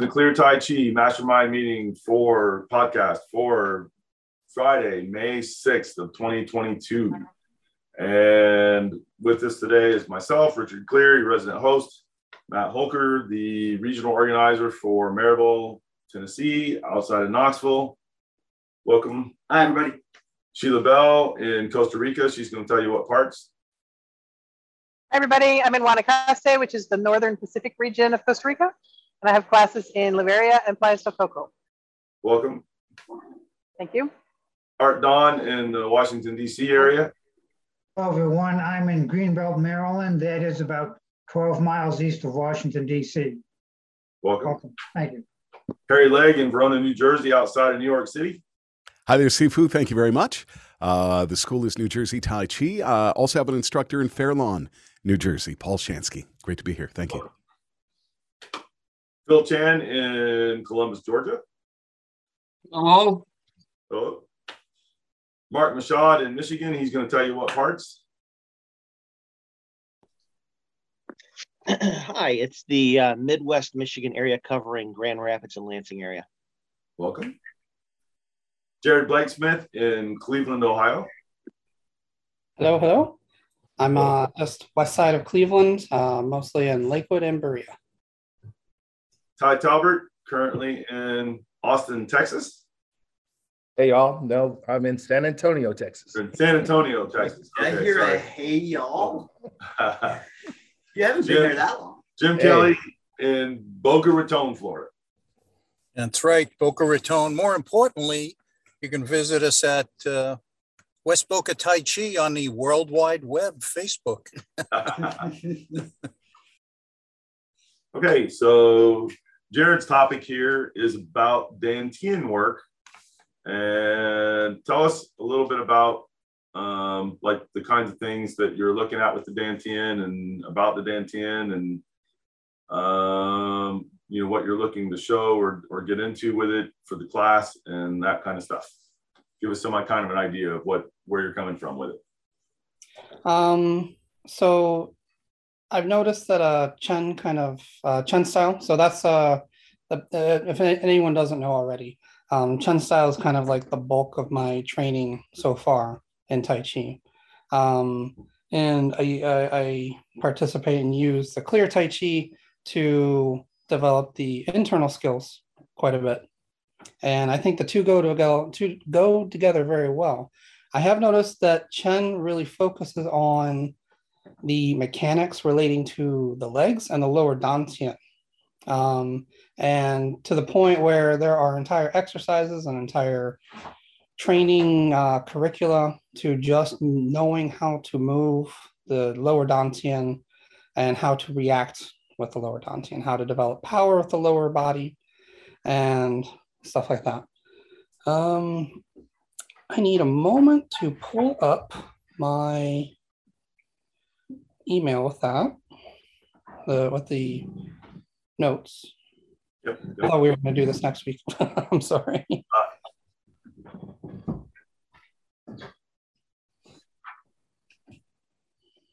to the Clear Tai Chi Mastermind meeting for podcast for Friday, May 6th of 2022. And with us today is myself, Richard Cleary, resident host, Matt Holker, the regional organizer for Maryville, Tennessee, outside of Knoxville. Welcome. Hi, everybody. Sheila Bell in Costa Rica. She's going to tell you what parts. Hi, everybody. I'm in Guanacaste, which is the northern Pacific region of Costa Rica, and I have classes in Liberia and Playas del Coco. Welcome. Thank you. Art Don in the Washington, D.C. area. Hello, everyone. I'm in Greenbelt, Maryland. That is about 12 miles east of Washington, D.C. Welcome. Welcome. Thank you. Harry Legg in Verona, New Jersey, outside of New York City. Hi there, Sifu. Thank you very much. Uh, the school is New Jersey Tai Chi. Uh, also have an instructor in Fair Lawn, New Jersey, Paul Shansky. Great to be here. Thank you. Phil Chan in Columbus, Georgia. Hello. Hello. Mark Mashad in Michigan. He's going to tell you what parts. Hi, it's the uh, Midwest Michigan area covering Grand Rapids and Lansing area. Welcome. Jared Blanksmith in Cleveland, Ohio. Hello, hello. I'm uh, just west side of Cleveland, uh, mostly in Lakewood and Berea. Ty Talbert, currently in Austin, Texas. Hey y'all, no, I'm in San Antonio, Texas. In San Antonio, Texas. Did I Okay, hear a hey y'all? You haven't Jim- been there that long. Jim Hey. Kelly in Boca Raton, Florida. That's right, Boca Raton. More importantly, you can visit us at uh, West Boca Tai Chi on the World Wide Web Facebook. okay, so Jared's topic here is about Dantian work. And tell us a little bit about um, like the kinds of things that you're looking at with the Dantian and about the Dantian and um, you know what you're looking to show or, or get into with it for the class and that kind of stuff. Give us some kind of an idea of what where you're coming from with it. Um, so I've noticed that uh, Chen kind of uh, Chen style. So that's uh, the, if anyone doesn't know already, um, Chen style is kind of like the bulk of my training so far in Tai Chi. Um, and I, I, I participate and use the clear Tai Chi to develop the internal skills quite a bit. And I think the two go to go to go together very well. I have noticed that Chen really focuses on the mechanics relating to the legs and the lower dantian. Um, and to the point where there are entire exercises and entire training uh, curricula to just knowing how to move the lower dantian and how to react with the lower dantian, how to develop power with the lower body and stuff like that. Um, I need a moment to pull up my email with that, the with the notes. Yep. I thought we were going to do this next week. I'm sorry.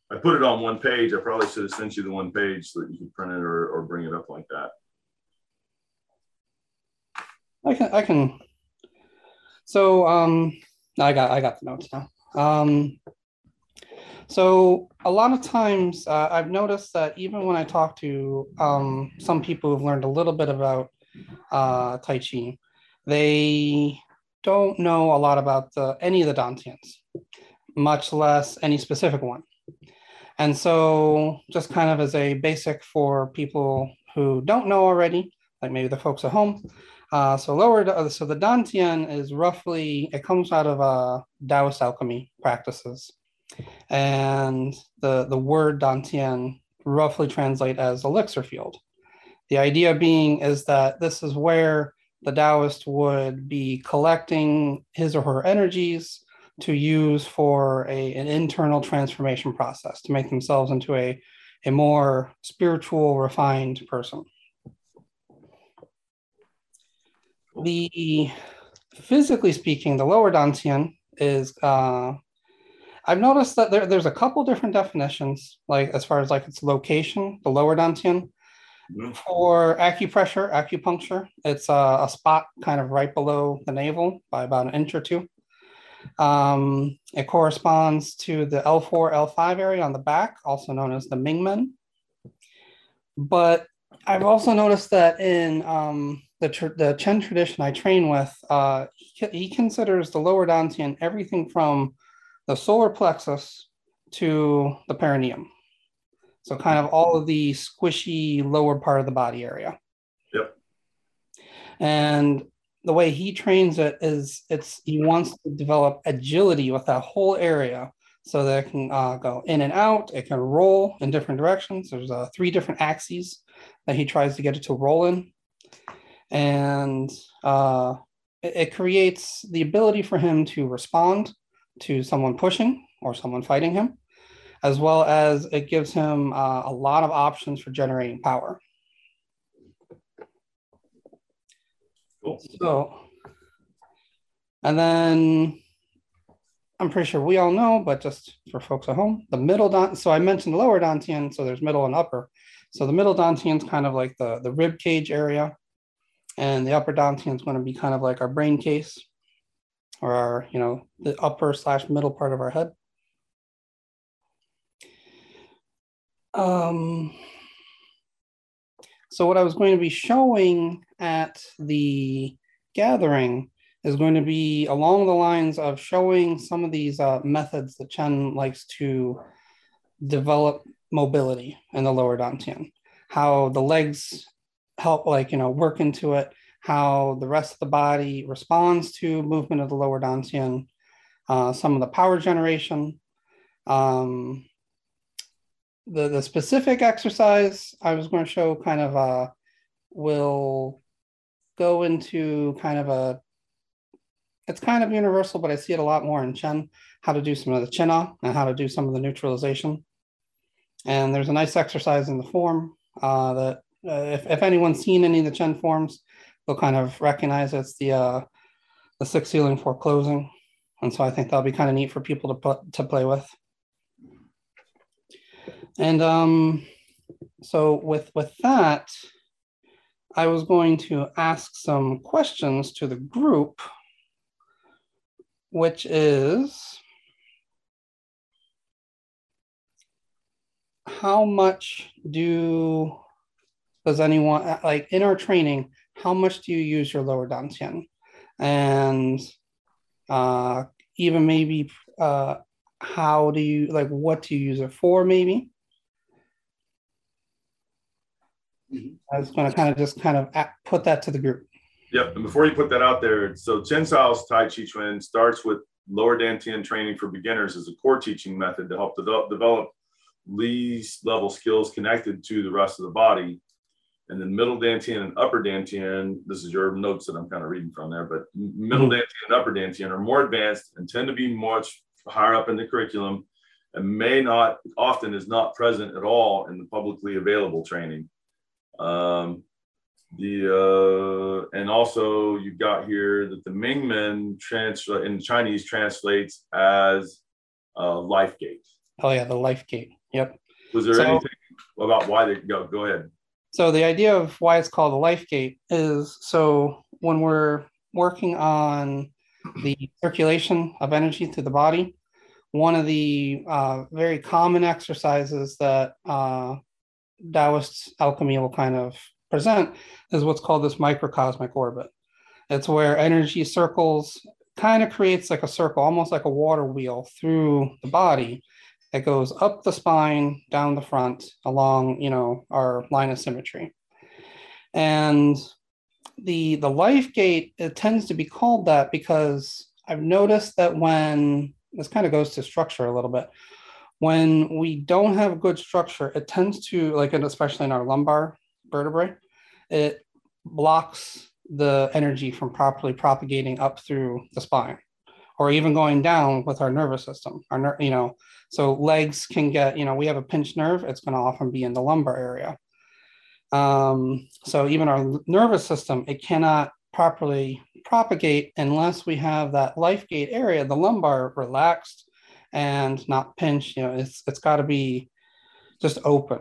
I put it on one page. I probably should have sent you the one page so that you could print it or, or bring it up like that. I can I can. So um, I got I got the notes now. Um, so a lot of times uh, I've noticed that even when I talk to um, some people who've learned a little bit about uh, Tai Chi, they don't know a lot about the, any of the Dantians, much less any specific one. And so, just kind of as a basic for people who don't know already, like maybe the folks at home. Uh, so lower, uh, so the Dantian is roughly it comes out of uh, Taoist alchemy practices, and the the word Dantian roughly translate as elixir field. The idea being is that this is where the Taoist would be collecting his or her energies to use for a, an internal transformation process to make themselves into a, a more spiritual, refined person. The physically speaking, the lower Dantian is uh, I've noticed that there, there's a couple different definitions, like as far as like its location, the lower Dantian. Mhm. For acupressure, acupuncture, it's a, a spot kind of right below the navel by about an inch or two. Um, it corresponds to the L4, L5 area on the back, also known as the Mingmen. But I've also noticed that in um, the, tr- the Chen tradition I train with, uh, he, he considers the lower dantian everything from the solar plexus to the perineum. So kind of all of the squishy lower part of the body area. Yep. And the way he trains it is it's he wants to develop agility with that whole area so that it can uh, go in and out. It can roll in different directions. There's uh, three different axes that he tries to get it to roll in. And uh, it, it creates the ability for him to respond to someone pushing or someone fighting him, as well as it gives him uh, a lot of options for generating power. Cool. So, and then I'm pretty sure we all know, but just for folks at home, the middle don. So I mentioned lower dantian, so there's middle and upper. So the middle dantian is kind of like the the rib cage area, and the upper dantian is going to be kind of like our brain case, or our you know the upper slash middle part of our head. Um, so what I was going to be showing at the gathering is going to be along the lines of showing some of these uh, methods that Chen likes to develop mobility in the lower dantian, how the legs help like you know work into it, how the rest of the body responds to movement of the lower dantian, uh, some of the power generation. Um, the, the specific exercise I was going to show kind of uh, will go into kind of a it's kind of universal, but I see it a lot more in Chen, how to do some of the Chin Na and how to do some of the neutralization. And there's a nice exercise in the form uh, that uh, if, if anyone's seen any of the Chen forms, they'll kind of recognize it's the uh, the Six Sealing Four Closing. And so I think that'll be kind of neat for people to put to play with. And um, so with with that, I was going to ask some questions to the group, which is how much do does anyone like in our training? How much do you use your lower dantian, and uh, even maybe uh, how do you like what do you use it for? Maybe I was going to kind of just kind of put that to the group. Yep. And before you put that out there, so Chen Sao's Tai Chi Chuan starts with lower dantian training for beginners as a core teaching method to help develop, develop these level skills connected to the rest of the body. And then middle dantian and upper dantian, this is your notes that I'm kind of reading from there, but middle dantian and upper dantian are more advanced and tend to be much higher up in the curriculum and may not often is not present at all in the publicly available training. Um, the uh, and also you've got here that the Mingmen translate in Chinese translates as uh, life gate. Oh yeah, the life gate. Yep. Was there So- anything about why they go? Go ahead. So the idea of why it's called a life gate is so when we're working on the circulation of energy through the body, one of the uh, very common exercises that uh, Taoist alchemy will kind of present is what's called this microcosmic orbit. It's where energy circles, kind of creates like a circle, almost like a water wheel through the body that goes up the spine, down the front, along, you know, our line of symmetry. And the the life gate it tends to be called that because I've noticed that when this kind of goes to structure a little bit, when we don't have good structure, it tends to like, especially in our lumbar vertebrae, it blocks the energy from properly propagating up through the spine, or even going down with our nervous system. Our ner- you know, so legs can get, you know, we have a pinched nerve, it's going to often be in the lumbar area. Um, so even our nervous system, it cannot properly propagate unless we have that life gate area, the lumbar relaxed and not pinched. You know, it's it's got to be just open.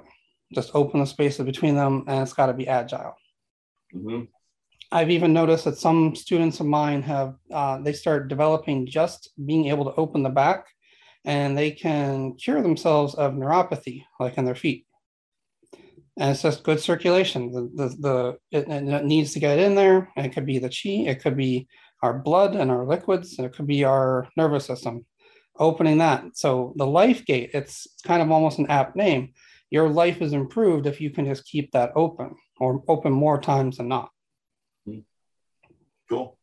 just open the spaces between them, and it's got to be agile. hmm I've even noticed that some students of mine have uh, they start developing just being able to open the back, and they can cure themselves of neuropathy, like in their feet. And it's just good circulation. The the, the it, it needs to get in there. And it could be the chi, it could be our blood and our liquids, and it could be our nervous system. Opening that. So the life gate, it's kind of almost an apt name. Your life is improved if you can just keep that open or open more times than not. Cool.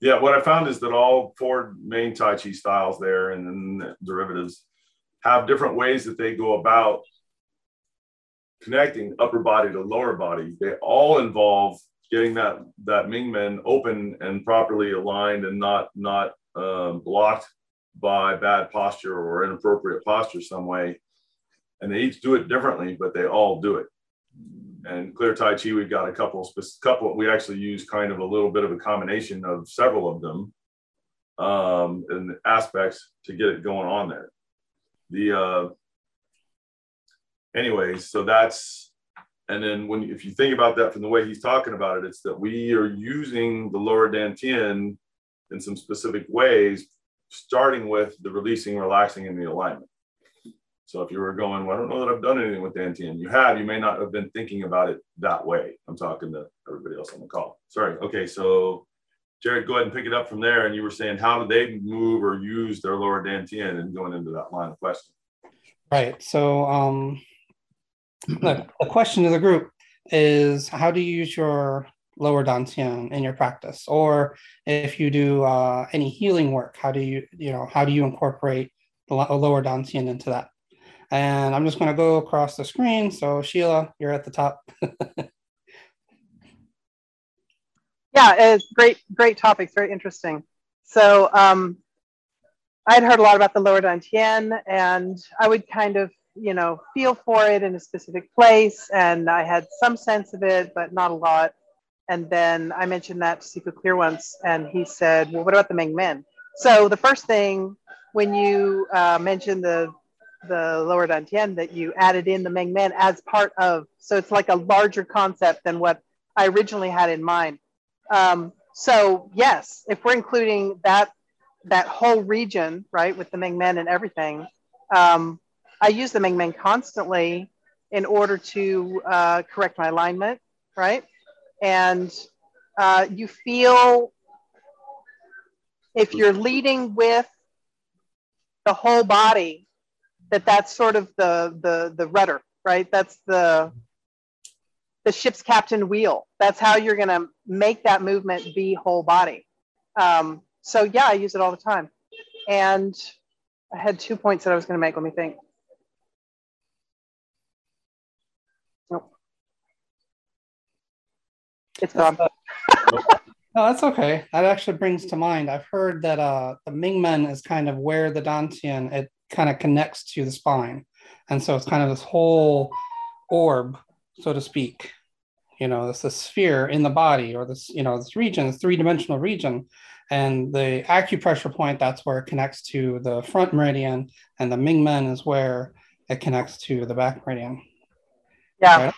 Yeah, what I found is that all four main Tai Chi styles there and then the derivatives have different ways that they go about connecting upper body to lower body. They all involve getting that that Ming Men open and properly aligned and not not um, blocked by bad posture or inappropriate posture some way. And they each do it differently, but they all do it and clear tai chi we've got a couple couple we actually use kind of a little bit of a combination of several of them um and aspects to get it going on there. The uh anyways so that's and then when if you think about that from the way he's talking about it it's that we are using the lower dantian in some specific ways starting with the releasing relaxing and the alignment so if you were going, well, I don't know that I've done anything with Dantian, you have, you may not have been thinking about it that way. I'm talking to everybody else on the call. Sorry. Okay. So Jared, go ahead and pick it up from there. And you were saying, how do they move or use their lower Dantian and going into that line of question? Right. So um, the, the question to the group is how do you use your lower dantian in your practice or if you do uh, any healing work how do you you know how do you incorporate the lower dantian into that and I'm just going to go across the screen. So Sheila, you're at the top. yeah, it's great, great topics, very interesting. So um, I'd heard a lot about the lower dantian and I would kind of, you know, feel for it in a specific place. And I had some sense of it, but not a lot. And then I mentioned that to Sifu Clear once, and he said, well, what about the Meng Men? So the first thing when you uh, mentioned the the lower dantian that you added in the Meng Men as part of. So it's like a larger concept than what I originally had in mind. Um, so yes, if we're including that that whole region, right, with the Meng Men and everything, um, I use the Meng Men constantly in order to uh, correct my alignment, right? And uh, you feel if you're leading with the whole body that that's sort of the the the rudder, right? That's the the ship's captain wheel. That's how you're going to make that movement be whole body. Um, so yeah, I use it all the time. And I had two points that I was going to make. Let me think. Nope. It's gone. No, that's okay. That actually brings to mind. I've heard that uh, the Ming Men is kind of where the Dantian it kind of connects to the spine. And so it's kind of this whole orb, so to speak. You know, it's a sphere in the body or this, you know, this region, this three-dimensional region. And the acupressure point, that's where it connects to the front meridian, and the Ming Men is where it connects to the back meridian. Yeah. Right?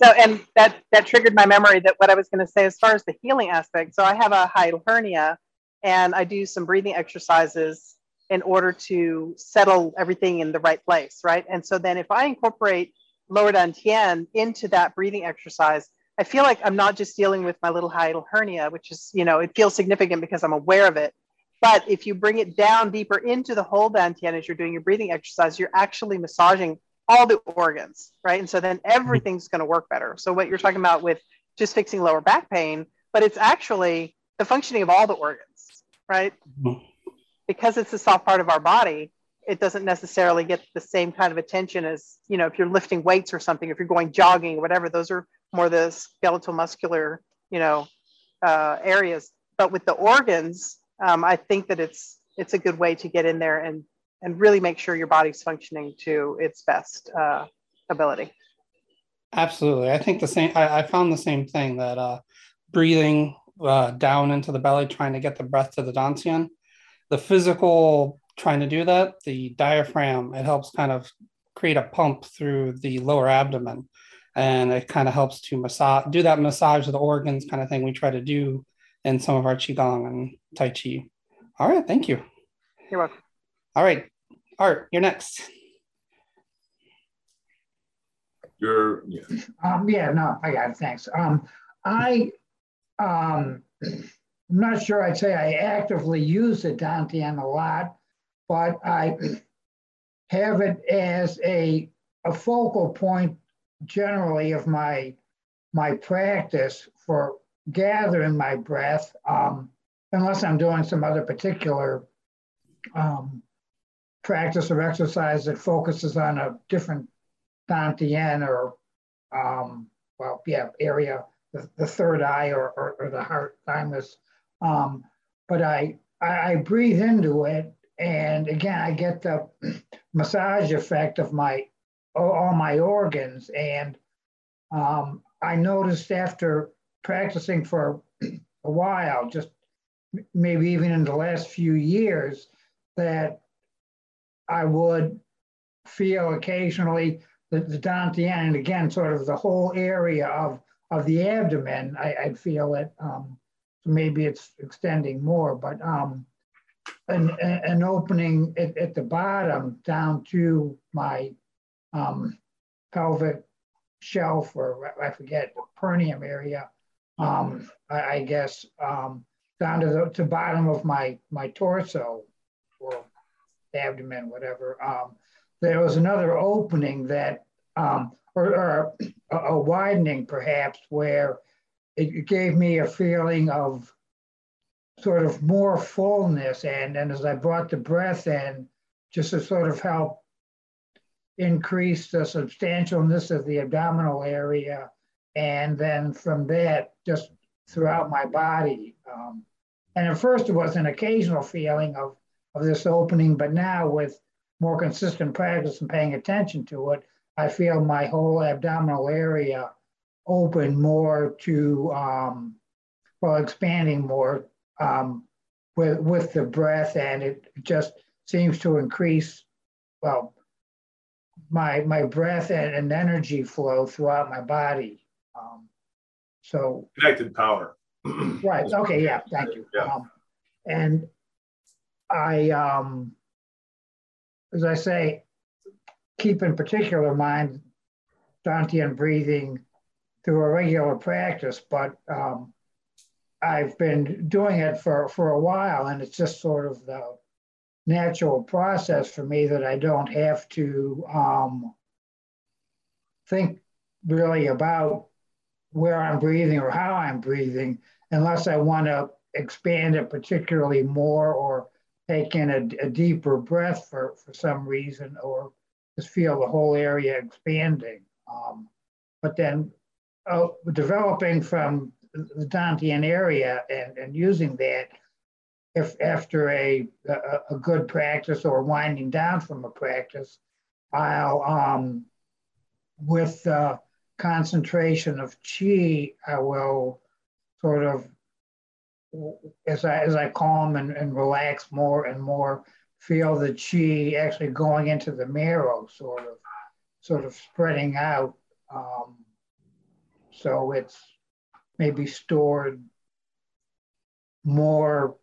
So, and that that triggered my memory that what I was going to say as far as the healing aspect. So, I have a hiatal hernia, and I do some breathing exercises in order to settle everything in the right place, right? And so then if I incorporate lower dantian into that breathing exercise, I feel like I'm not just dealing with my little hiatal hernia, which is, you know, it feels significant because I'm aware of it. But if you bring it down deeper into the whole dantian as you're doing your breathing exercise, you're actually massaging all the organs, right? And so then everything's going to work better. So what you're talking about with just fixing lower back pain, but it's actually the functioning of all the organs, right? Mm-hmm because it's a soft part of our body, it doesn't necessarily get the same kind of attention as, you know, if you're lifting weights or something, if you're going jogging whatever, those are more the skeletal muscular, you know, uh, areas. But with the organs, um, I think that it's it's a good way to get in there and and really make sure your body's functioning to its best uh, ability. Absolutely, I think the same. I, I found the same thing that uh, breathing uh, down into the belly, trying to get the breath to the dantian, the physical trying to do that, the diaphragm, it helps kind of create a pump through the lower abdomen, and it kind of helps to massage, do that massage of the organs kind of thing we try to do in some of our qigong and tai chi. All right, thank you. You're welcome. All right, Art, you're next. You're yeah. Um, yeah, no, I got it. Thanks. Um, I, um, I'm not sure I'd say I actively use the Dantian a lot, but I have it as a, a focal point generally of my my practice for gathering my breath, um, unless I'm doing some other particular um, practice or exercise that focuses on a different Dantian or, um, well, yeah, area, the, the third eye or, or, or the heart thymus. Um, but I, I, I breathe into it. And again, I get the massage effect of my, all my organs. And um, I noticed after practicing for a while, just maybe even in the last few years, that I would feel occasionally the, the dantian, and again, sort of the whole area of, of the abdomen, I, I'd feel it. Um, maybe it's extending more, but um, an, an opening at, at the bottom down to my um, pelvic shelf, or I forget, perineum area, um, I, I guess, um, down to the to bottom of my, my torso or abdomen, whatever. Um, there was another opening that, um, or, or a, a, widening perhaps, where it gave me a feeling of sort of more fullness. And, and as I brought the breath in, just to sort of help increase the substantialness of the abdominal area. And then from that, just throughout my body. Um, and at first, it was an occasional feeling of, of this opening, but now with more consistent practice and paying attention to it, I feel my whole abdominal area open more to, um, well, expanding more um, with, with the breath, and it just seems to increase, well, my my breath and, and energy flow throughout my body. Um, so connected power. right. Okay. Yeah. Thank you. Yeah. Um, and I um, as I say, keep in particular mind Dantian breathing through a regular practice, but um, I've been doing it for, for a while, and it's just sort of the natural process for me that I don't have to um, think really about where I'm breathing or how I'm breathing, unless I want to expand it particularly more or take in a, a, deeper breath for, for some reason or just feel the whole area expanding. Um, but then uh, developing from the Dantian area and, and using that, if after a, a, a, good practice or winding down from a practice, I'll, um, with uh, concentration of chi, I will sort of as I as I calm and, and relax more and more, feel the chi actually going into the marrow, sort of, sort of spreading out. Um, so it's maybe stored more.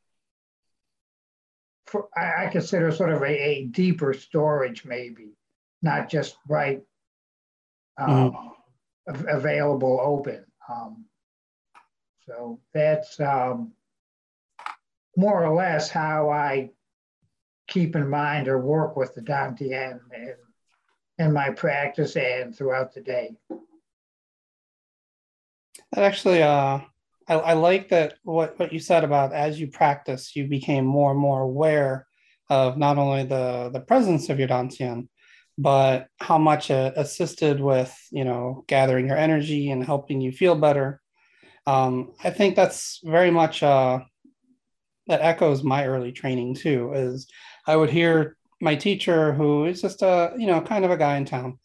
For, I, I consider sort of a, a, deeper storage, maybe, not just right um, mm-hmm. available open. Um, so that's um, more or less how I keep in mind or work with the Dantian in, in my practice and throughout the day. That actually, uh, I, I like that what, what you said about as you practice, you became more and more aware of not only the, the presence of your Dantian, but how much it assisted with, you know, gathering your energy and helping you feel better. Um, I think that's very much uh, that echoes my early training too. Is I would hear my teacher, who is just a you know kind of a guy in town,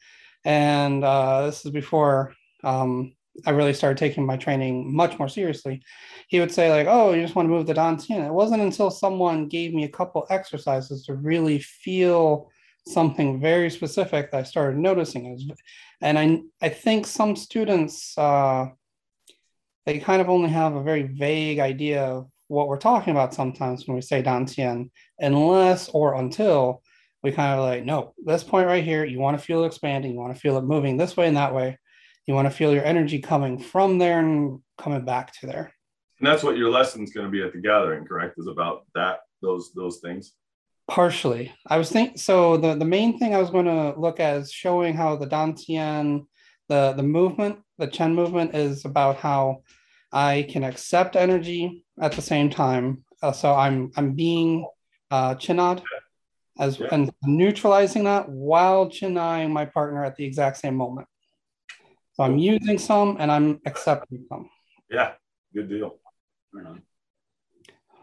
and uh, this is before um, I really started taking my training much more seriously. He would say like, "Oh, you just want to move the Dantian." It wasn't until someone gave me a couple exercises to really feel something very specific that I started noticing and I I think some students uh, they kind of only have a very vague idea of what we're talking about sometimes when we say Dantian, unless or until we kind of like, no, this point right here, you want to feel it expanding, you want to feel it moving this way and that way. You want to feel your energy coming from there and coming back to there. And that's what your lesson's going to be at the gathering, correct? Is about that those those things. Partially, I was thinking. So the the main thing I was going to look at is showing how the Dantian, the the movement, the Chen movement is about how I can accept energy at the same time. Uh, so I'm I'm being uh, chinad as yeah. and neutralizing that while chinaing my partner at the exact same moment. So I'm using some and I'm accepting some. Yeah, good deal.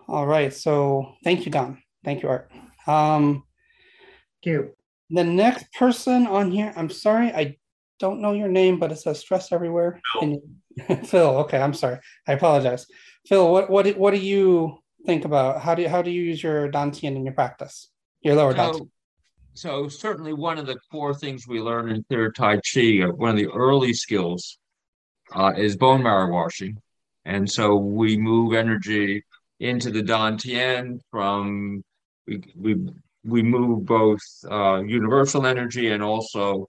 All right. So thank you, Don. Thank you, Art. Um, thank you. The next person on here, I'm sorry, I don't know your name, but it says stress everywhere. Phil. Phil. Okay, I'm sorry. I apologize. Phil, what what what do you think about how do you, how do you use your Dantian in your practice? Your lower so, Dantian. So certainly one of the core things we learn in Clear Tai Chi, uh, one of the early skills, uh, is bone marrow washing, and so we move energy into the Dantian from we we we move both uh, universal energy and also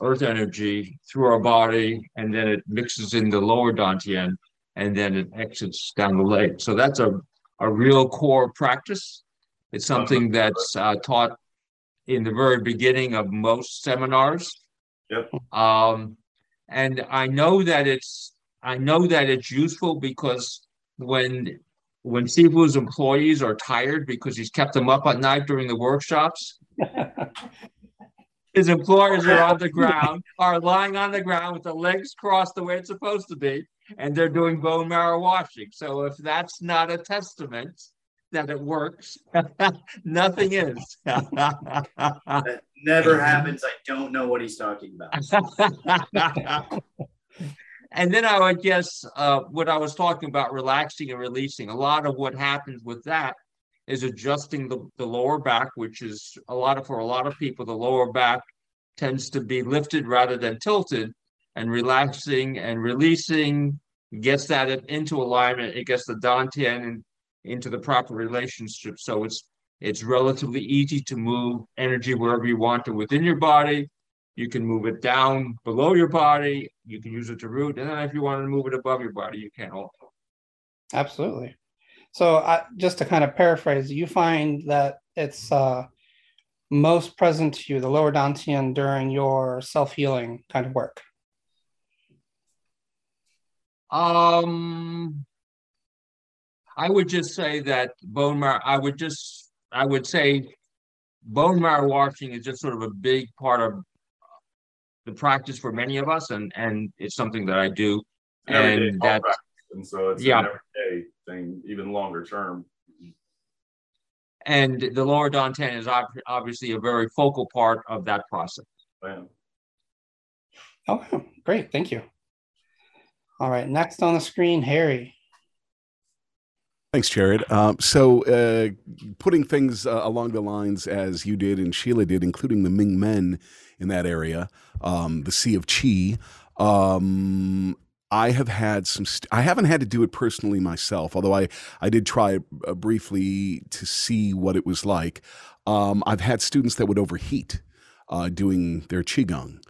earth energy through our body, and then it mixes in the lower dantian, and then it exits down the leg. So that's a, a real core practice. It's something that's uh, taught in the very beginning of most seminars. Yep. Um, and I know that it's I know that it's useful because when when Sifu's employees are tired because he's kept them up at night during the workshops, his employers are on the ground, are lying on the ground with the legs crossed the way it's supposed to be, and they're doing bone marrow washing. So if that's not a testament that it works, nothing is. that never happens. I don't know what he's talking about. and then I would guess uh, what I was talking about relaxing and releasing. A lot of what happens with that is adjusting the, the lower back, which is a lot of for a lot of people, the lower back tends to be lifted rather than tilted, and relaxing and releasing gets that into alignment. It gets the dantian into the proper relationship. So it's it's relatively easy to move energy wherever you want to within your body. You can move it down below your body. You can use it to root, and then if you want to move it above your body, you can also. Absolutely. So I, just to kind of paraphrase, you find that it's uh, most present to you, the lower dantian, during your self healing kind of work. Um, I would just say that bone marrow. I would just, I would say, bone marrow washing is just sort of a big part of the practice for many of us, and and it's something that I do, and that and so it's yeah. an everyday thing, even longer term. And the lower dantian is obviously a very focal part of that process. Yeah. Oh, great. Thank you. All right. Next on the screen, Harry. Thanks, Jared. Um, so, uh, putting things uh, along the lines as you did and Sheila did, including the Ming Men in that area, um, the Sea of Chi, um, I have had some. St- I haven't had to do it personally myself, although I I did try uh, briefly to see what it was like. Um, I've had students that would overheat uh, doing their qigong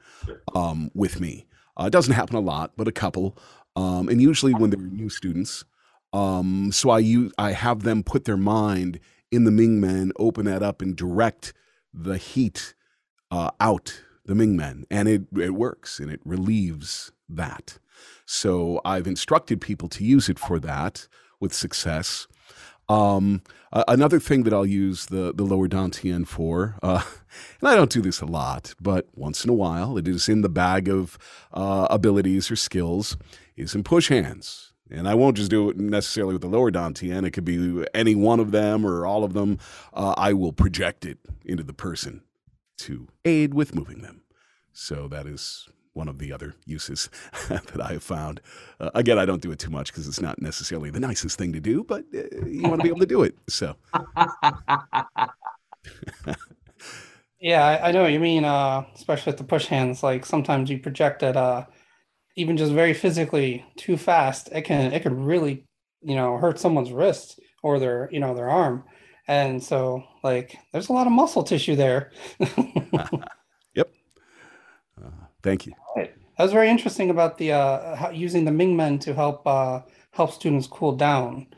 um, with me. Uh, it doesn't happen a lot, but a couple, um, and usually when they're new students. Um, so I use I have them put their mind in the Ming Men, open that up, and direct the heat uh, out the Ming Men, and it it works and it relieves that. So I've instructed people to use it for that with success. Um, another thing that I'll use the, the lower dantian for, uh, and I don't do this a lot, but once in a while, it is in the bag of uh, abilities or skills, is in push hands. And I won't just do it necessarily with the lower dantian. It could be any one of them or all of them. Uh, I will project it into the person to aid with moving them. So that is one of the other uses that I have found. Uh, again, I don't do it too much because it's not necessarily the nicest thing to do, but uh, you want to be able to do it. So, Yeah, I, know what you mean. Uh, especially with the push hands, like sometimes you project it, uh, even just very physically too fast. It can it could really, you know, hurt someone's wrist or their you know their arm, and so like there's a lot of muscle tissue there. yep. Uh, thank you. That was very interesting about the uh, how, using the Mingmen to help uh, help students cool down.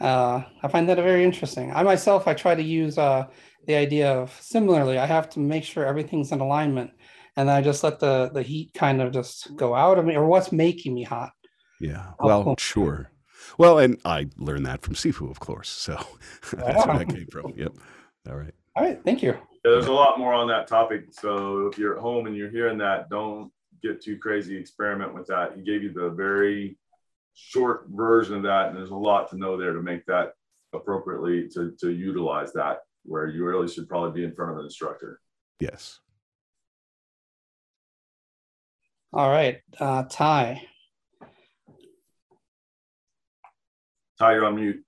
Uh, I find that very interesting. I myself, I try to use uh, the idea of similarly, I have to make sure everything's in alignment, and I just let the the heat kind of just go out of me, or what's making me hot. Yeah. Well, cool. sure. Well, and I learned that from Sifu, of course. So that's where that came from. Yep. All right. All right. Thank you. Yeah, there's a lot more on that topic. So if you're at home and you're hearing that, don't get too crazy. Experiment with that. He gave you the very short version of that, and there's a lot to know there to make that appropriately to to utilize that where you really should probably be in front of an instructor. Yes. All right, uh, Ty. Ty, you're on mute.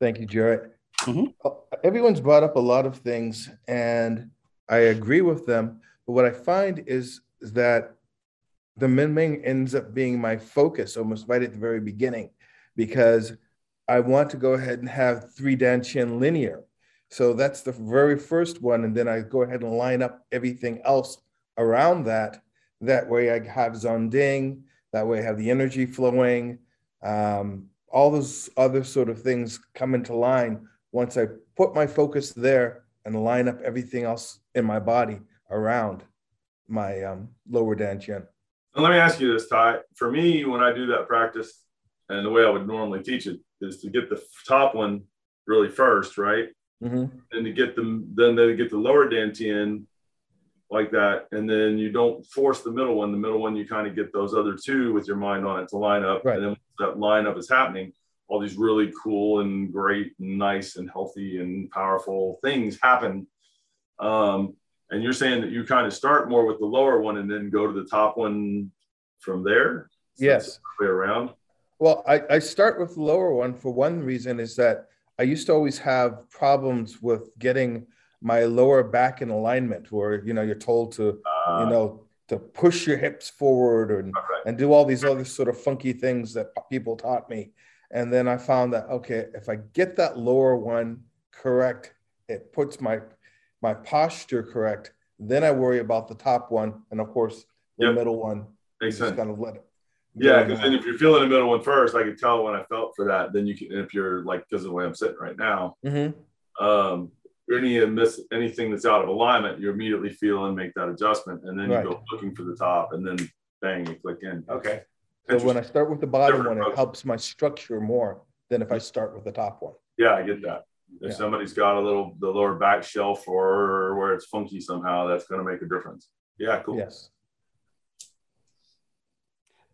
Thank you, Jared. Mm-hmm. Everyone's brought up a lot of things, and I agree with them. But what I find is, is that the Mingmen ends up being my focus almost right at the very beginning, because I want to go ahead and have three Dan Tien linear. So that's the very first one. And then I go ahead and line up everything else around that. That way I have Zhong Ding, that way I have the energy flowing. Um, all those other sort of things come into line once I put my focus there and line up everything else in my body around my um, lower Dan Tien. let me ask you this, Ty. For me, when I do that practice and the way I would normally teach it, is to get the top one really first, right? Mm-hmm. And to get them, then they get the lower dantian like that, and then you don't force the middle one. The middle one, you kind of get those other two with your mind on it to line up, right. and then that lineup is happening. All these really cool and great, and nice and healthy and powerful things happen. Um, and you're saying that you kind of start more with the lower one and then go to the top one from there. So yes. Way around. Well, I, I start with the lower one for one reason is that I used to always have problems with getting my lower back in alignment where, you know, you're told to, uh, you know, to push your hips forward and, okay. and do all these other sort of funky things that people taught me. And then I found that, okay, if I get that lower one correct, it puts my, my posture correct. Then I worry about the top one. And of course, the yep. middle one, Makes sense. kind of let it yeah, because then if you're feeling the middle one first, I could tell when I felt for that. Then you can, if you're like, because of the way I'm sitting right now, mm-hmm. um, any miss anything that's out of alignment, you immediately feel and make that adjustment, and then right. you go looking for the top, and then bang, you click in. Okay. So when I start with the bottom Different one, approach. it helps my structure more than if I start with the top one. Yeah, I get that. If yeah. somebody's got a little the lower back shelf or where it's funky somehow, that's going to make a difference. Yeah, cool. Yes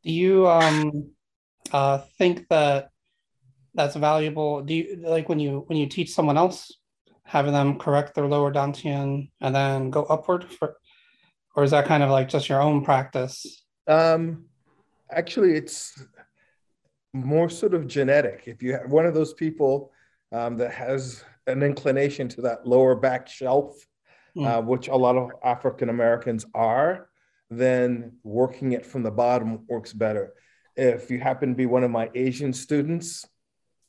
do you um, uh, think that that's valuable? Do you like when you when you teach someone else, having them correct their lower dantian and then go upward for, or is that kind of like just your own practice? Um, actually, it's more sort of genetic. If you have one of those people um, that has an inclination to that lower back shelf, mm. uh, which a lot of African Americans are, then working it from the bottom works better. If you happen to be one of my Asian students,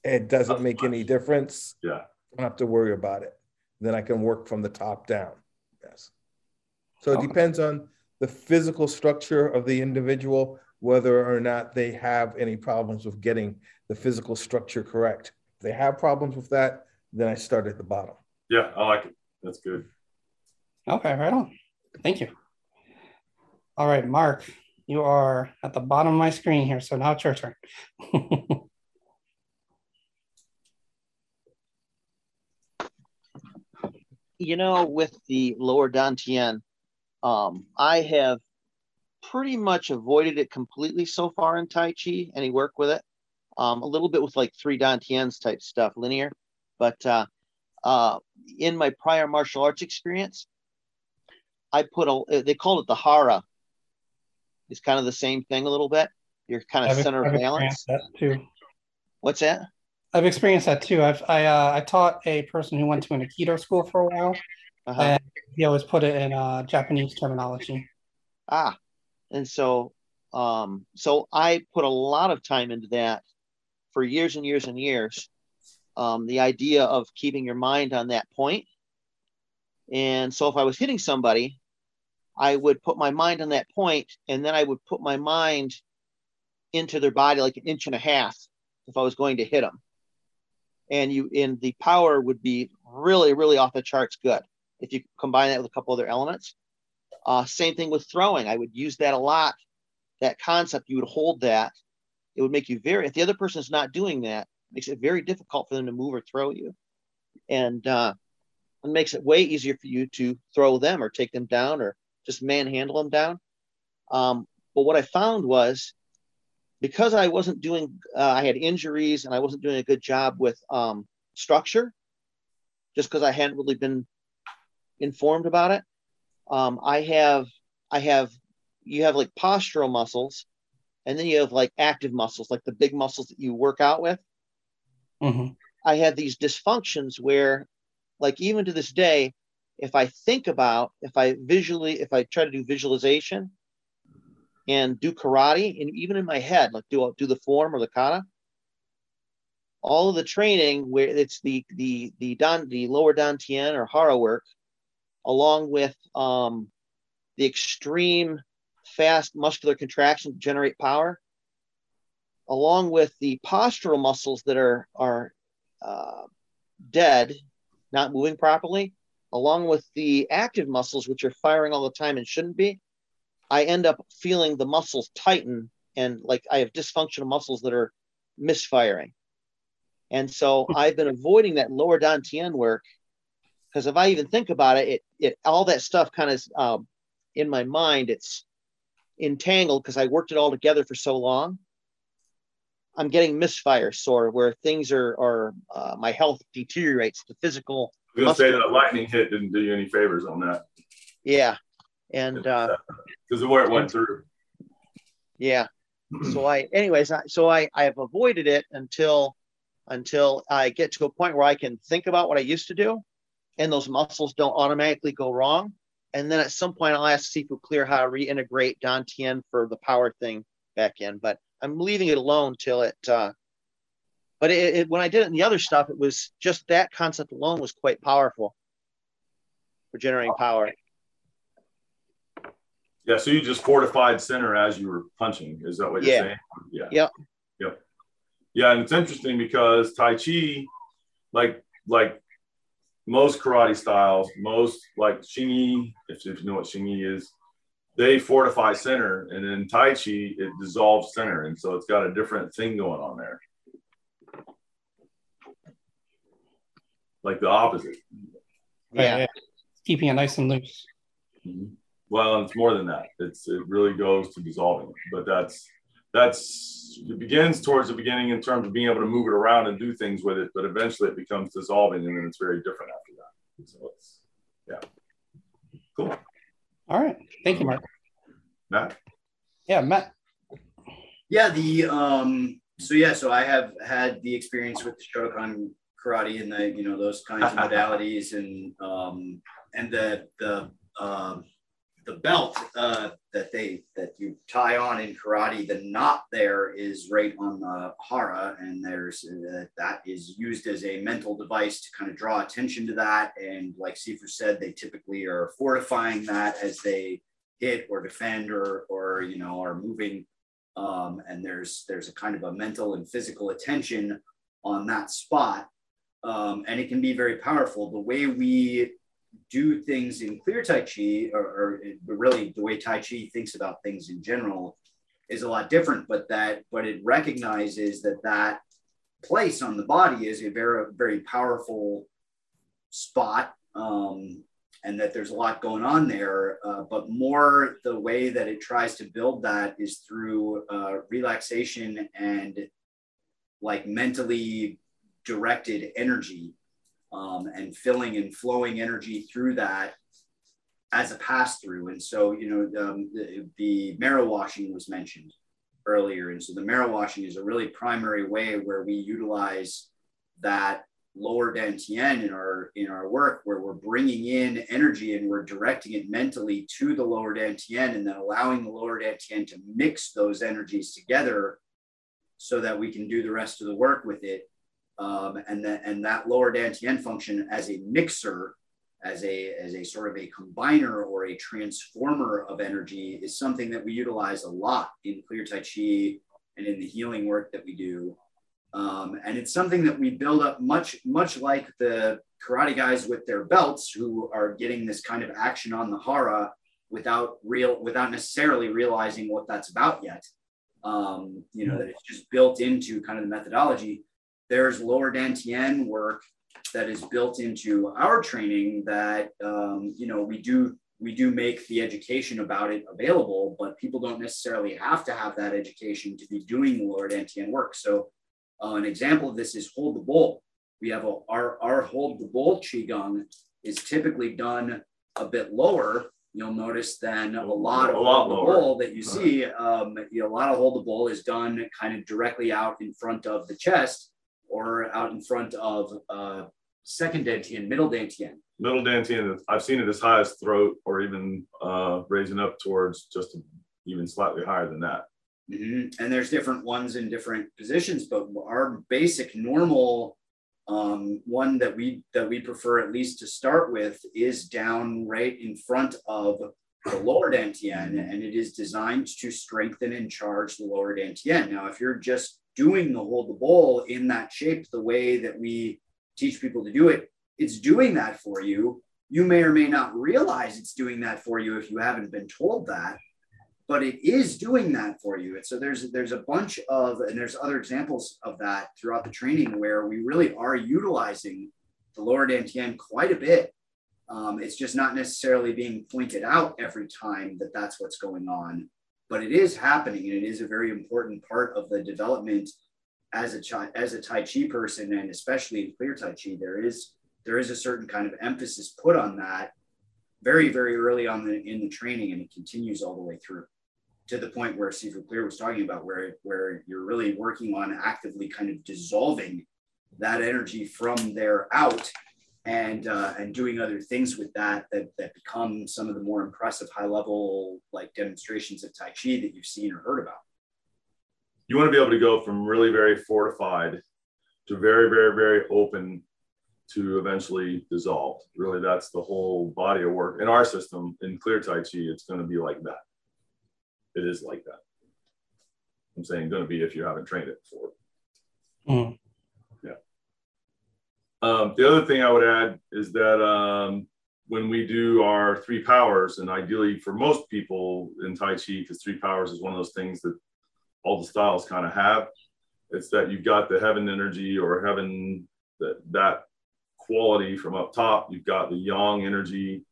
it doesn't make any difference. Yeah. I don't have to worry about it. Then I can work from the top down. Yes. So it depends on the physical structure of the individual, whether or not they have any problems with getting the physical structure correct. If they have problems with that, then I start at the bottom. Yeah, I like it. That's good. Okay, right on. Thank you. All right, Mark, you are at the bottom of my screen here. So now it's your turn. you know, with the lower Dantian, um, I have pretty much avoided it completely so far in Tai Chi, any work with it. Um, a little bit with like three Dantians type stuff, linear. But uh, uh, in my prior martial arts experience, I put a, they called it the Hara It's kind of the same thing a little bit. You're kind of center of balance. That too. What's that? I've experienced that too. I've I uh, I taught a person who went to an Aikido school for a while, Uh-huh. and he always put it in uh, Japanese terminology. Ah, and so, um, so I put a lot of time into that for years and years and years. Um, the idea of keeping your mind on that point. And so, if I was hitting somebody, I would put my mind on that point, and then I would put my mind into their body like an inch and a half if I was going to hit them. And you, in the power would be really, really off the charts good if you combine that with a couple other elements. Uh, same thing with throwing. I would use that a lot. That concept, you would hold that. It would make you very, if the other person is not doing that, it makes it very difficult for them to move or throw you. And uh, it makes it way easier for you to throw them or take them down or just manhandle them down. Um, but what I found was because I wasn't doing, uh, I had injuries and I wasn't doing a good job with um, structure, just because I hadn't really been informed about it. Um, I have, I have, you have like postural muscles, and then you have like active muscles, like the big muscles that you work out with. Mhm. I had these dysfunctions where, like, even to this day, if I think about, if I visually, if I try to do visualization and do karate, and even in my head, like do do the form or the kata, all of the training where it's the the the dan the lower dantian or hara work, along with um, the extreme fast muscular contraction to generate power, along with the postural muscles that are are uh, dead, not moving properly, along with the active muscles which are firing all the time and shouldn't be, I end up feeling the muscles tighten and like I have dysfunctional muscles that are misfiring. And so I've been avoiding that lower dantian work because if I even think about it, it, it all that stuff kind of um, in my mind, it's entangled because I worked it all together for so long. I'm getting misfire sore where things are, are uh, my health deteriorates, the physical. I was gonna say that lightning hit didn't do you any favors on that Yeah. And uh, because of where it went through. yeah. So I, anyways, I, so I, I have avoided it until, until I get to a point where I can think about what I used to do and those muscles don't automatically go wrong. And then at some point I'll ask Sifu Clear how to reintegrate Dantian for the power thing back in, but I'm leaving it alone till it, uh, but it, it, when I did it in the other stuff, it was just that concept alone was quite powerful for generating power. Yeah, so you just fortified center as you were punching. Is that what you're Yeah. saying? Yeah. Yep. Yep. Yeah, and it's interesting because Tai Chi, like like most karate styles, most like Xingyi, if, if you know what Xingyi is, they fortify center, and in Tai Chi it dissolves center, and so it's got a different thing going on there, like the opposite. Yeah. Keeping it nice and loose. Mhm. Well, it's more than that. It's it really goes to dissolving it. But that's that's it begins towards the beginning in terms of being able to move it around and do things with it, but eventually it becomes dissolving and then it's very different after that. So it's yeah. Cool. All right. Thank you, Mark. Matt? Yeah, Matt. Yeah, the um so yeah, so I have had the experience with the Shotokan karate and the you know those kinds of modalities and um and the the um the belt uh that they that you tie on in karate the knot there is right on the hara and there's uh, that is used as a mental device to kind of draw attention to that. And like Sifu said they typically are fortifying that as they hit or defend or or you know are moving. Um, and there's there's a kind of a mental and physical attention on that spot. Um, and it can be very powerful. The way we do things in clear tai chi or, or really the way tai chi thinks about things in general is a lot different but that but it recognizes that that place on the body is a very very powerful spot um, and that there's a lot going on there. Uh, but more the way that it tries to build that is through uh, relaxation and like mentally directed energy um, and filling and flowing energy through that as a pass through. And so, you know, um, the, the marrow washing was mentioned earlier. And so the marrow washing is a really primary way where we utilize that lower dantian in our in our work where we're bringing in energy and we're directing it mentally to the lower dantian and then allowing the lower dantian to mix those energies together so that we can do the rest of the work with it um, and that and that lower dantian function as a mixer as a as a sort of a combiner or a transformer of energy is something that we utilize a lot in clear tai chi and in the healing work that we do um, and it's something that we build up much, much like the karate guys with their belts who are getting this kind of action on the hara without real, without necessarily realizing what that's about yet. Um, you know, that it's just built into kind of the methodology. There's lower dantian work that is built into our training that, um, you know, we do we do make the education about it available, but people don't necessarily have to have that education to be doing the lower dantian work. So uh, an example of this is hold the bowl. We have a, our, our hold the bowl Qigong is typically done a bit lower. You'll notice than a lot of a lot hold the bowl that you see. Um, you know, a lot of hold the bowl is done kind of directly out in front of the chest or out in front of uh, second dantian, middle dantian. Middle dantian, I've seen it as high as throat or even uh, raising up towards just even slightly higher than that. Mm-hmm. And there's different ones in different positions, but our basic normal um, one that we that we prefer at least to start with is down right in front of the lower dantian, and it is designed to strengthen and charge the lower dantian. Now, if you're just doing the hold the bowl in that shape, the way that we teach people to do it, it's doing that for you. You may or may not realize it's doing that for you if you haven't been told that but it is doing that for you. And so there's there's a bunch of and there's other examples of that throughout the training where we really are utilizing the lower dantian quite a bit. Um, it's just not necessarily being pointed out every time that that's what's going on, but it is happening, and it is a very important part of the development as a chi- as a Tai Chi person, and especially in clear Tai Chi. There is there is a certain kind of emphasis put on that very very early on the, in the training, and it continues all the way through to the point where Sifu Clear was talking about, where where you're really working on actively kind of dissolving that energy from there out and uh, and doing other things with that that that become some of the more impressive high level like demonstrations of Tai Chi that you've seen or heard about. You want to be able to go from really very fortified to very very very open to eventually dissolved. Really, that's the whole body of work in our system in Clear Tai Chi. It's going to be like that it is like that. I'm saying going to be if you haven't trained it before. Mm. Um, the other thing I would add is that um, when we do our three powers, and ideally for most people in Tai Chi, because three powers is one of those things that all the styles kind of have, it's that you've got the heaven energy or heaven that that quality from up top. You've got the yang energy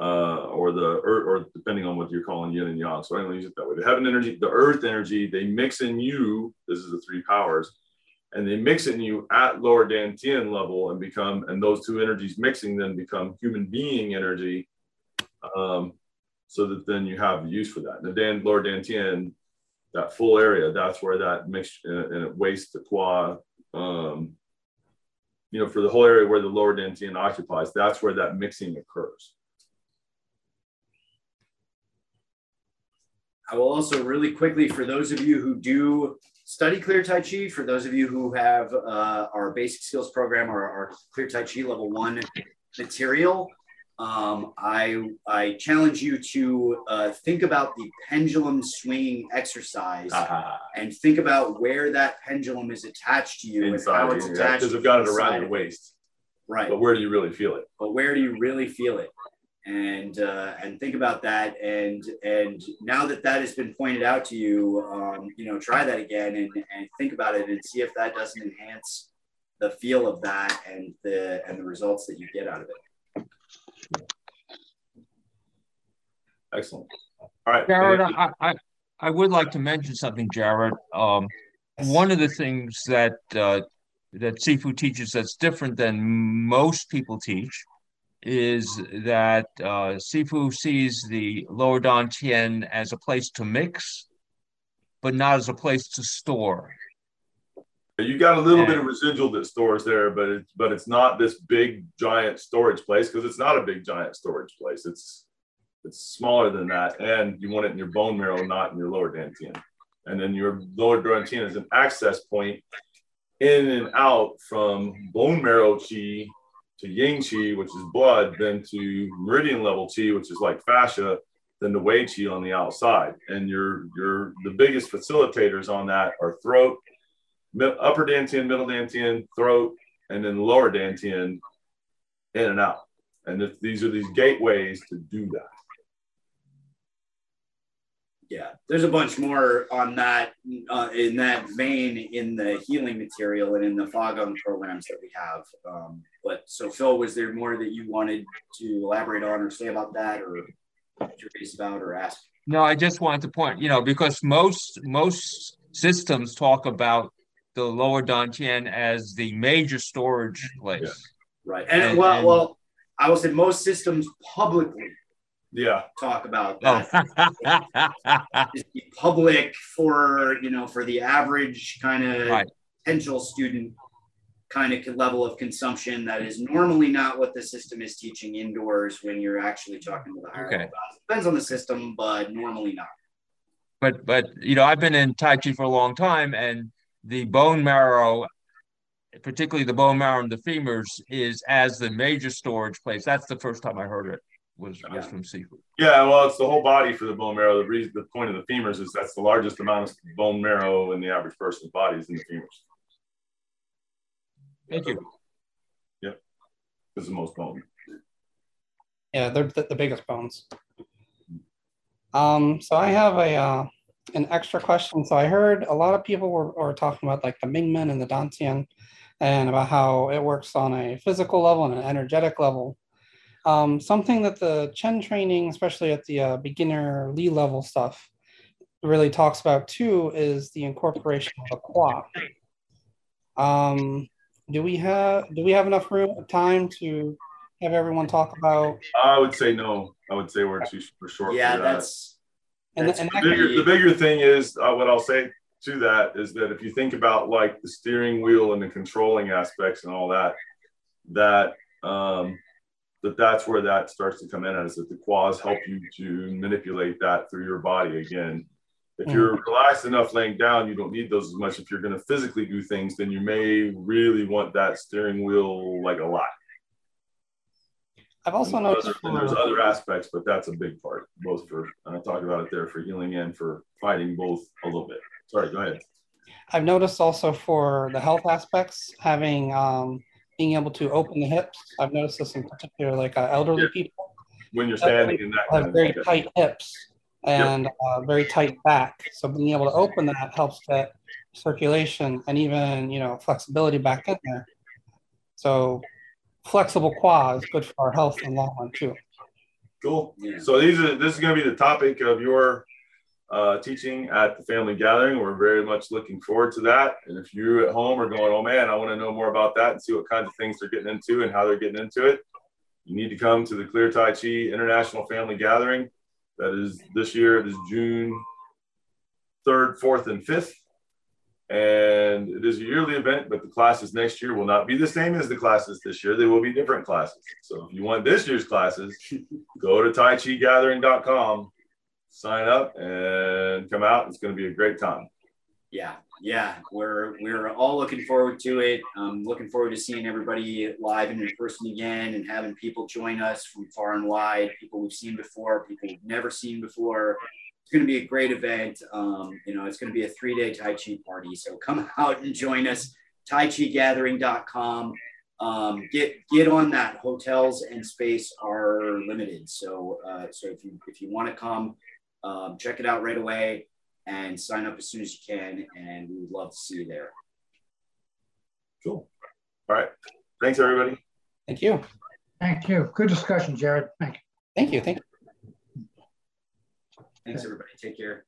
uh, or the earth, or depending on what you're calling yin and yang. So I'm going to use it that way. The heaven energy, the earth energy, they mix in you. This is the three powers, and they mix it in you at lower dantian level and become, and those two energies mixing then become human being energy. Um, so that then you have the use for that. The dan, lower dantian, that full area, that's where that mix and it waste the qua. Um, you know, for the whole area where the lower dantian occupies, that's where that mixing occurs. I will also really quickly, for those of you who do study Clear Tai Chi, for those of you who have uh, our basic skills program or our Clear Tai Chi level one material, um, I, I challenge you to uh, think about the pendulum swinging exercise uh-huh. and think about where that pendulum is attached to you inside, and how it's attached. Because I've got it around your waist. Right. But where do you really feel it? But where do you really feel it? And uh, and think about that. And and now that that has been pointed out to you um, you know try that again and, and think about it and see if that doesn't enhance the feel of that and the and the results that you get out of it. Excellent. All right. Jared I, I i would like to mention something jared. Um one of the things that uh, that sifu teaches that's different than most people teach is that uh, Sifu sees the lower Dantian as a place to mix, but not as a place to store. You got a little bit of residual that stores there, but it's but it's not this big giant storage place because it's not a big giant storage place. It's it's smaller than that, and you want it in your bone marrow, not in your lower dantian. And then your lower dantian is an access point in and out from bone marrow chi to yang qi, which is blood, then to meridian level qi, which is like fascia, then the wei qi on the outside. And your your the biggest facilitators on that are throat, upper dantian, middle dantian, throat, and then lower dantian, in and out. And if these are these gateways to do that. Yeah, there's a bunch more on that uh, in that vein in the healing material and in the Fogong programs that we have. Um, but so, Phil, was there more that you wanted to elaborate on or say about that, or curious about, or ask? No, I just wanted to point, you know, because most most systems talk about the lower Dantian as the major storage place. Yeah. Right, and, and well, and, well, I will say most systems publicly yeah talk about oh. that oh. public for you know for the average kind of right. potential student kind of level of consumption that is normally not what the system is teaching indoors when you're actually talking to the higher okay. class. Depends on the system, but normally not. But but you know, I've been in Tai Chi for a long time, and the bone marrow, particularly the bone marrow and the femurs, is as the major storage place. That's the first time I heard it was was from Sifu. Yeah, well, it's the whole body for the bone marrow. The reason, the point of the femurs is that's the largest amount of bone marrow in the average person's body is in the femurs. Thank you. Yep, this is the most bone. Yeah, they're the, the biggest bones. Um, so I have a uh, an extra question. So I heard a lot of people were, were talking about like the Mingmen and the Dantian, and about how it works on a physical level and an energetic level. Um, something that the Chen training, especially at the uh, beginner Li level stuff, really talks about too is the incorporation of a qua. Um, do we have do we have enough room time to have everyone talk about? I would say no. I would say we're too we're short. Yeah, that's. And, that's and the, bigger, be... the bigger thing is uh, what I'll say to that is that if you think about like the steering wheel and the controlling aspects and all that, that um, that that's where that starts to come in as that the quads help you to manipulate that through your body again. If you're mm. relaxed enough laying down, you don't need those as much. If you're going to physically do things, then you may really want that steering wheel like a lot. I've also and noticed. and there's other aspects, but that's a big part, both for, I talked about it there for healing and for fighting both a little bit. Sorry, go ahead. I've noticed also for the health aspects, having um, being able to open the hips. I've noticed this in particular, like uh, elderly yeah. people. When you're standing in that have very tight hips and yep. uh, very tight back. So being able to open that helps get circulation and even you know flexibility back in there. So flexible qua is good for our health in the long run too. Cool. Yeah. So these are this is going to be the topic of your uh, teaching at the family gathering. We're very much looking forward to that. And if you at home are going, oh man, I want to know more about that and see what kinds of things they're getting into and how they're getting into it, you need to come to the Clear Tai Chi International Family Gathering. That is this year, it is June 3rd, 4th, and 5th. And it is a yearly event, but the classes next year will not be the same as the classes this year. They will be different classes. So if you want this year's classes, go to taichigathering.com sign up and come out. It's going to be a great time. Yeah, yeah, we're we're all looking forward to it. Um, looking forward to seeing everybody live and in person again, and having people join us from far and wide. People we've seen before, people we've never seen before. It's going to be a great event. Um, you know, it's going to be a three-day Tai Chi party. So come out and join us. TaiChiGathering.com. Um, get get on that. Hotels and space are limited. So uh, so if you if you want to come, um, check it out right away and sign up as soon as you can. And we would love to see you there. Cool. All right. Thanks, everybody. Thank you. Thank you. Good discussion, Jared. Thank you. Thank you. Thank you. Thanks, everybody. Take care.